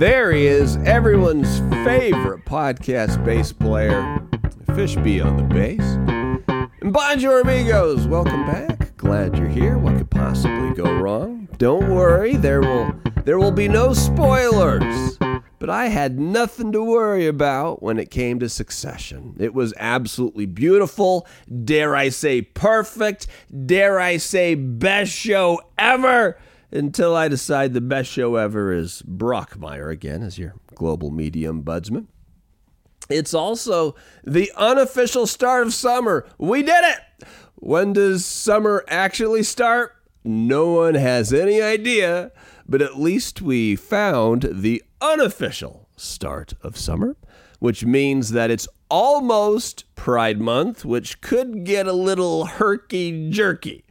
There he is, everyone's favorite podcast bass player, Fishby on the bass. And bonjour, amigos. Welcome back. Glad you're here. What could possibly go wrong? Don't worry, there will there will be no spoilers. But I had nothing to worry about when it came to Succession. It was absolutely beautiful, dare I say perfect, dare I say best show ever until I decide the best show ever is Brockmire again as your global media ombudsman. It's also the unofficial start of summer. We did it! When does summer actually start? No one has any idea, but at least we found the unofficial start of summer, which means that it's almost Pride Month, which could get a little herky jerky.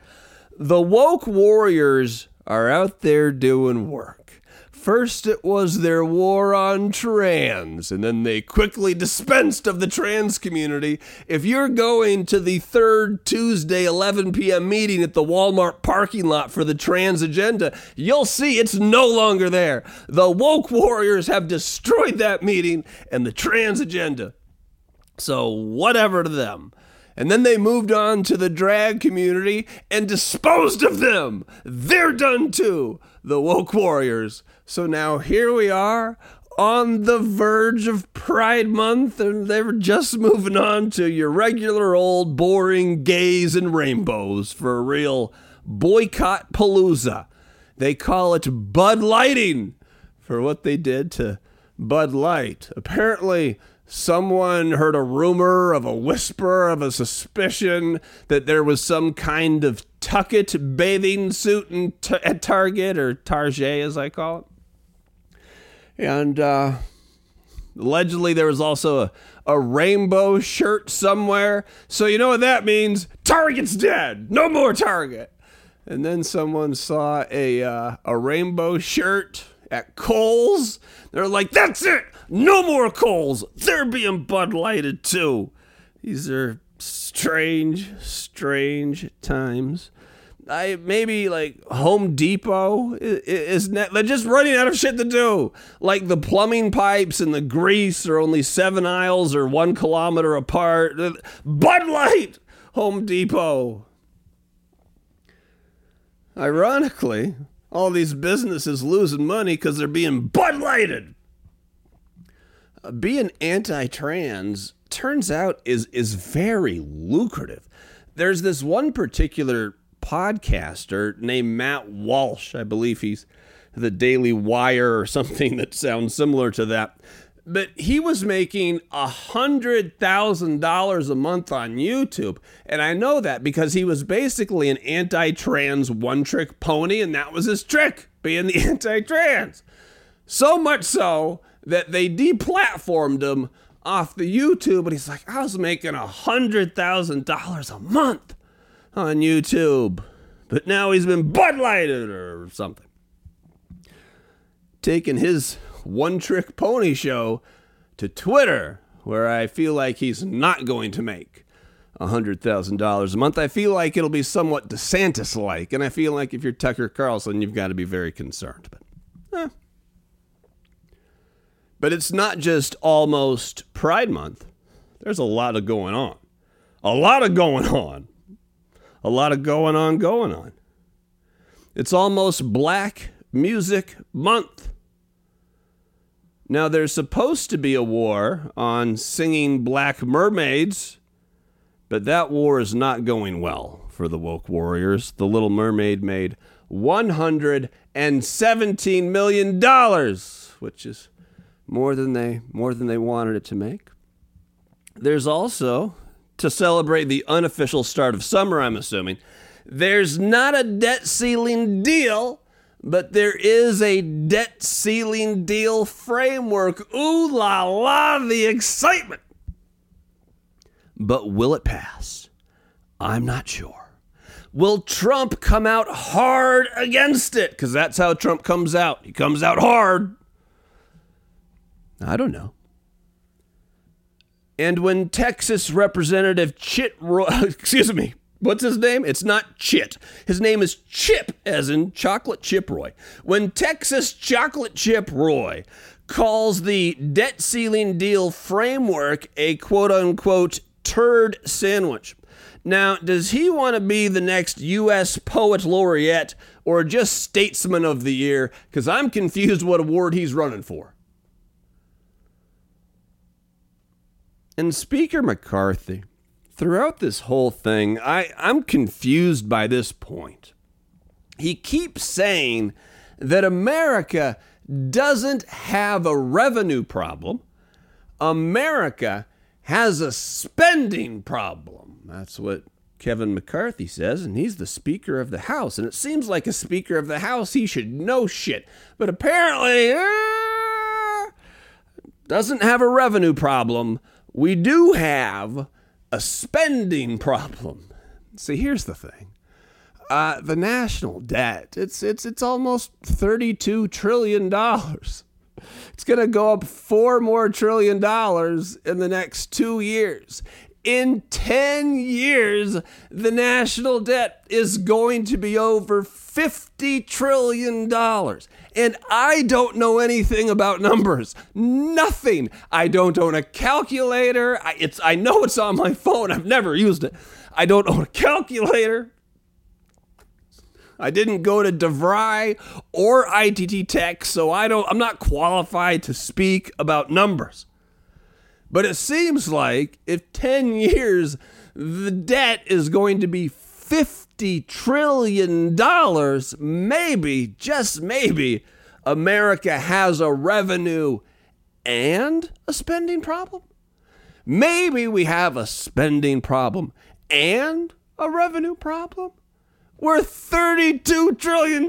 The woke warriors are out there doing work. First, it was their war on trans, and then they quickly dispensed of the trans community. If you're going to the third Tuesday 11 p.m. meeting at the Walmart parking lot for the trans agenda, you'll see it's no longer there. The woke warriors have destroyed that meeting and the trans agenda. So, whatever to them. And then they moved on to the drag community and disposed of them. They're done too, the woke warriors. So now here we are on the verge of Pride Month, and they're just moving on to your regular old boring gays and rainbows for a real boycott palooza. They call it Bud Lighting for what they did to Bud Light. Apparently, someone heard a rumor of a whisper of a suspicion that there was some kind of tucket bathing suit in t- at Target or Target, as I call it. And uh, allegedly, there was also a, a rainbow shirt somewhere. So, you know what that means? Target's dead. No more Target. And then someone saw a, uh, a rainbow shirt at Kohl's. They're like, that's it. No more Kohl's. They're being Bud Lighted too. These are strange, strange times. I maybe like Home Depot is, is ne- they're just running out of shit to do. Like the plumbing pipes and the grease are only seven aisles or one kilometer apart. Uh, Bud Light, Home Depot. Ironically, all these businesses losing money because they're being Bud Lighted. Uh, being anti-trans turns out is is very lucrative. There's this one particular podcaster named Matt Walsh. I believe he's the Daily Wire or something that sounds similar to that. But he was making a hundred thousand dollars a month on YouTube. And I know that because he was basically an anti-trans one-trick pony, and that was his trick, being the anti-trans. So much so that they deplatformed him off the YouTube, and he's like, I was making a hundred thousand dollars a month on YouTube, but now he's been Bud Lighted or something. Taking his one trick pony show to Twitter, where I feel like he's not going to make $100,000 a month. I feel like it'll be somewhat DeSantis like, and I feel like if you're Tucker Carlson, you've got to be very concerned. But, eh. but it's not just almost Pride Month, there's a lot of going on. A lot of going on a lot of going on, going on. It's almost Black Music Month. Now, there's supposed to be a war on singing black mermaids, but that war is not going well for the woke warriors. The Little Mermaid made $117 million, which is more than they more than they wanted it to make. There's also to celebrate the unofficial start of summer, I'm assuming. There's not a debt ceiling deal, but there is a debt ceiling deal framework. Ooh la la, the excitement. But will it pass? I'm not sure. Will Trump come out hard against it? Because that's how Trump comes out. He comes out hard. I don't know. And when Texas Representative Chit Roy, excuse me, what's his name? It's not Chit. His name is Chip, as in chocolate chip Roy. When Texas chocolate chip Roy calls the debt ceiling deal framework a quote unquote turd sandwich. Now, does he want to be the next U.S. Poet Laureate or just Statesman of the Year? Because I'm confused what award he's running for. And Speaker McCarthy, throughout this whole thing, I, I'm confused by this point. He keeps saying that America doesn't have a revenue problem. America has a spending problem. That's what Kevin McCarthy says, and he's the Speaker of the House. And it seems like a Speaker of the House, he should know shit. But apparently, uh, doesn't have a revenue problem. We do have a spending problem. See, here's the thing. Uh, the national debt, it's, it's, it's almost $32 trillion. It's going to go up four more trillion dollars in the next two years. In 10 years, the national debt is going to be over $50 trillion. And I don't know anything about numbers. Nothing. I don't own a calculator. I, it's, I know it's on my phone. I've never used it. I don't own a calculator. I didn't go to DeVry or ITT Tech, so I don't I'm not qualified to speak about numbers. But it seems like if 10 years the debt is going to be 50 trillion dollars, maybe, just maybe America has a revenue and a spending problem. Maybe we have a spending problem and a revenue problem. We're $32 trillion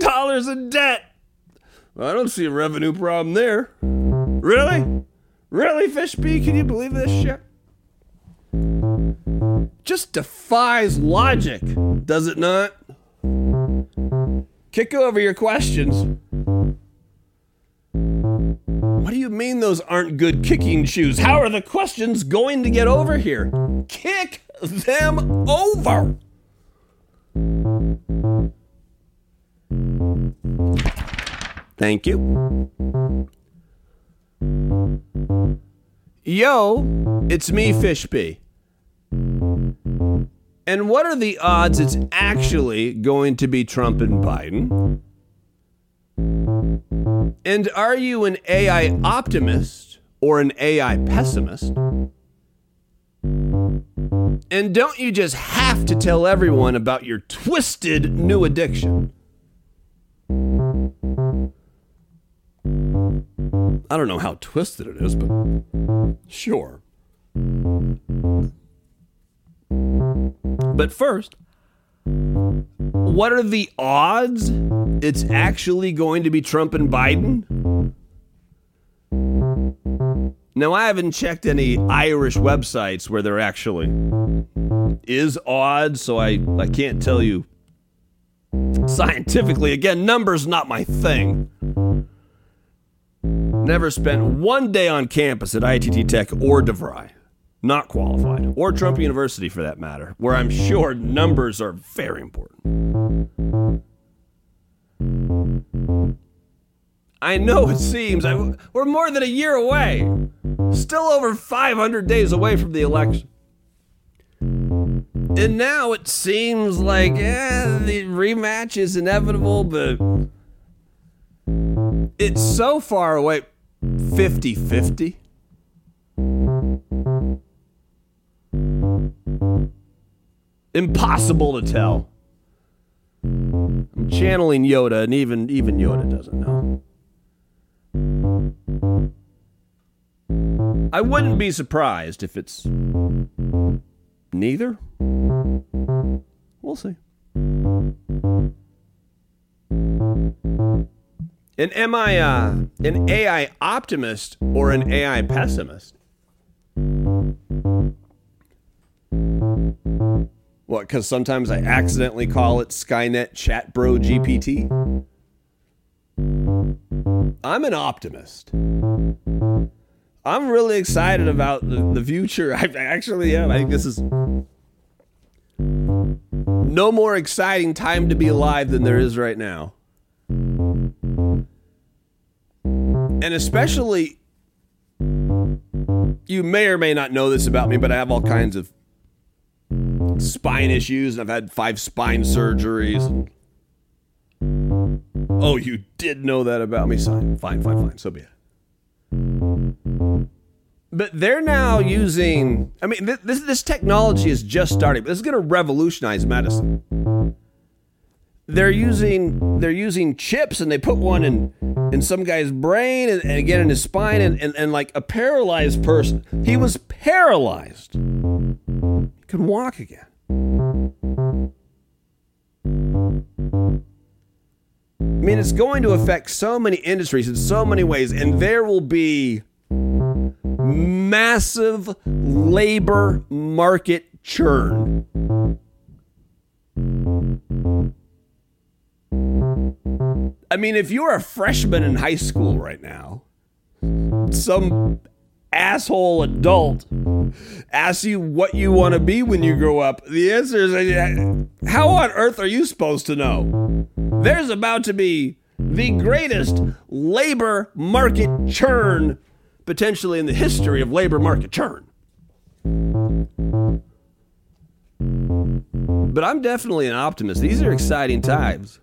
in debt. I don't see a revenue problem there. Really? Really, Fishby? Can you believe this shit? Just defies logic, does it not? Kick over your questions. What do you mean those aren't good kicking shoes? How are the questions going to get over here? Kick them over! Thank you. Yo, it's me, Fishby. And what are the odds it's actually going to be Trump and Biden? And are you an AI optimist or an AI pessimist? And don't you just have to tell everyone about your twisted new addiction? I don't know how twisted it is, but sure. But first, what are the odds it's actually going to be Trump and Biden? Now, I haven't checked any Irish websites where there actually is odds, so I, I can't tell you scientifically. Again, numbers not my thing. Never spent one day on campus at ITT Tech or DeVry. Not qualified. Or Trump University for that matter, where I'm sure numbers are very important. I know it seems I, we're more than a year away, still over 500 days away from the election. And now it seems like eh, the rematch is inevitable, but it's so far away 50 50. Impossible to tell. I'm channeling Yoda, and even even Yoda doesn't know. I wouldn't be surprised if it's neither. We'll see. And am I uh, an AI optimist or an AI pessimist? What, because sometimes I accidentally call it Skynet Chat Bro GPT? I'm an optimist. I'm really excited about the, the future. I actually am. I think this is no more exciting time to be alive than there is right now. And especially, you may or may not know this about me, but I have all kinds of spine issues, and I've had five spine surgeries. Oh, you did know that about me? Fine, fine, fine, fine. So be it. But they're now using. I mean, this this technology is just starting. But this is going to revolutionize medicine. They're using they're using chips, and they put one in in some guy's brain, and, and again in his spine, and, and and like a paralyzed person. He was paralyzed. He could walk again. I mean, it's going to affect so many industries in so many ways, and there will be massive labor market churn. Mean, if you're a freshman in high school right now, some asshole adult asks you what you want to be when you grow up, the answer is uh, how on earth are you supposed to know? There's about to be the greatest labor market churn potentially in the history of labor market churn. But I'm definitely an optimist. These are exciting times.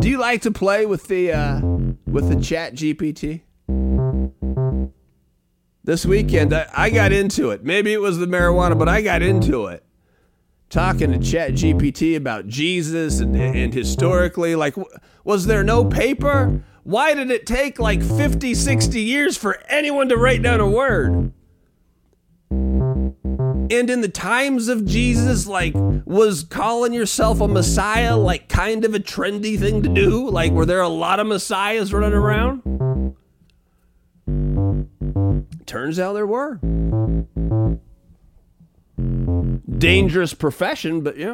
Do you like to play with the uh, with the Chat GPT? This weekend, I, I got into it. Maybe it was the marijuana, but I got into it talking to Chat GPT about Jesus and, and historically. Like, was there no paper? Why did it take like 50, 60 years for anyone to write down a word? And in the times of Jesus, like, was calling yourself a Messiah like kind of a trendy thing to do? Like, were there a lot of Messiahs running around? Turns out there were dangerous profession, but yeah.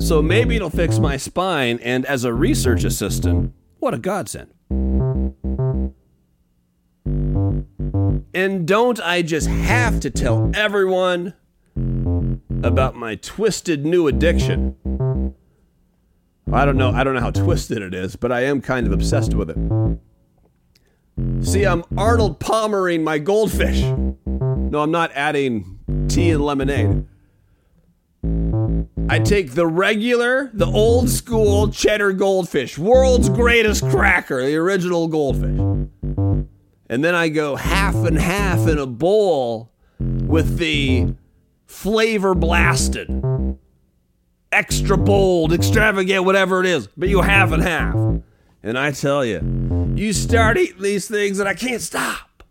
So maybe it'll fix my spine, and as a research assistant, what a godsend. And don't I just have to tell everyone about my twisted new addiction? I don't know. I don't know how twisted it is, but I am kind of obsessed with it. See, I'm Arnold Palmering my goldfish. No, I'm not adding tea and lemonade. I take the regular, the old school cheddar goldfish, world's greatest cracker, the original goldfish. And then I go half and half in a bowl with the flavor blasted, extra bold, extravagant, whatever it is, but you half and half. And I tell you, you start eating these things and I can't stop.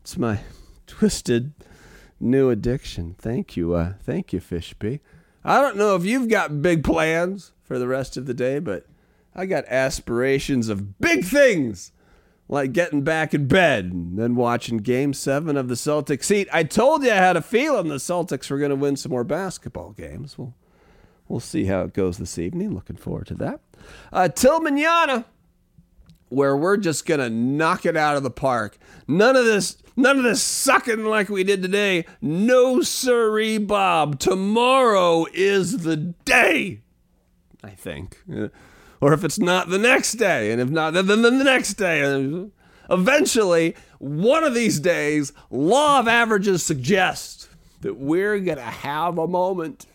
It's my twisted new addiction. Thank you. Uh, thank you, Fishby. I don't know if you've got big plans for the rest of the day, but I got aspirations of big things like getting back in bed and then watching game seven of the Celtics Heat. I told you I had a feeling the Celtics were going to win some more basketball games. We'll, we'll see how it goes this evening. Looking forward to that. Uh, till manana, where we're just going to knock it out of the park. None of this None of this sucking like we did today. No, sirree, Bob. Tomorrow is the day, I think. Or if it's not the next day, and if not, then the next day. Eventually, one of these days, law of averages suggests that we're going to have a moment.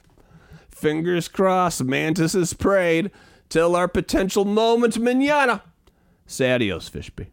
Fingers crossed, mantis is prayed till our potential moment manana. Say adios, Fishby.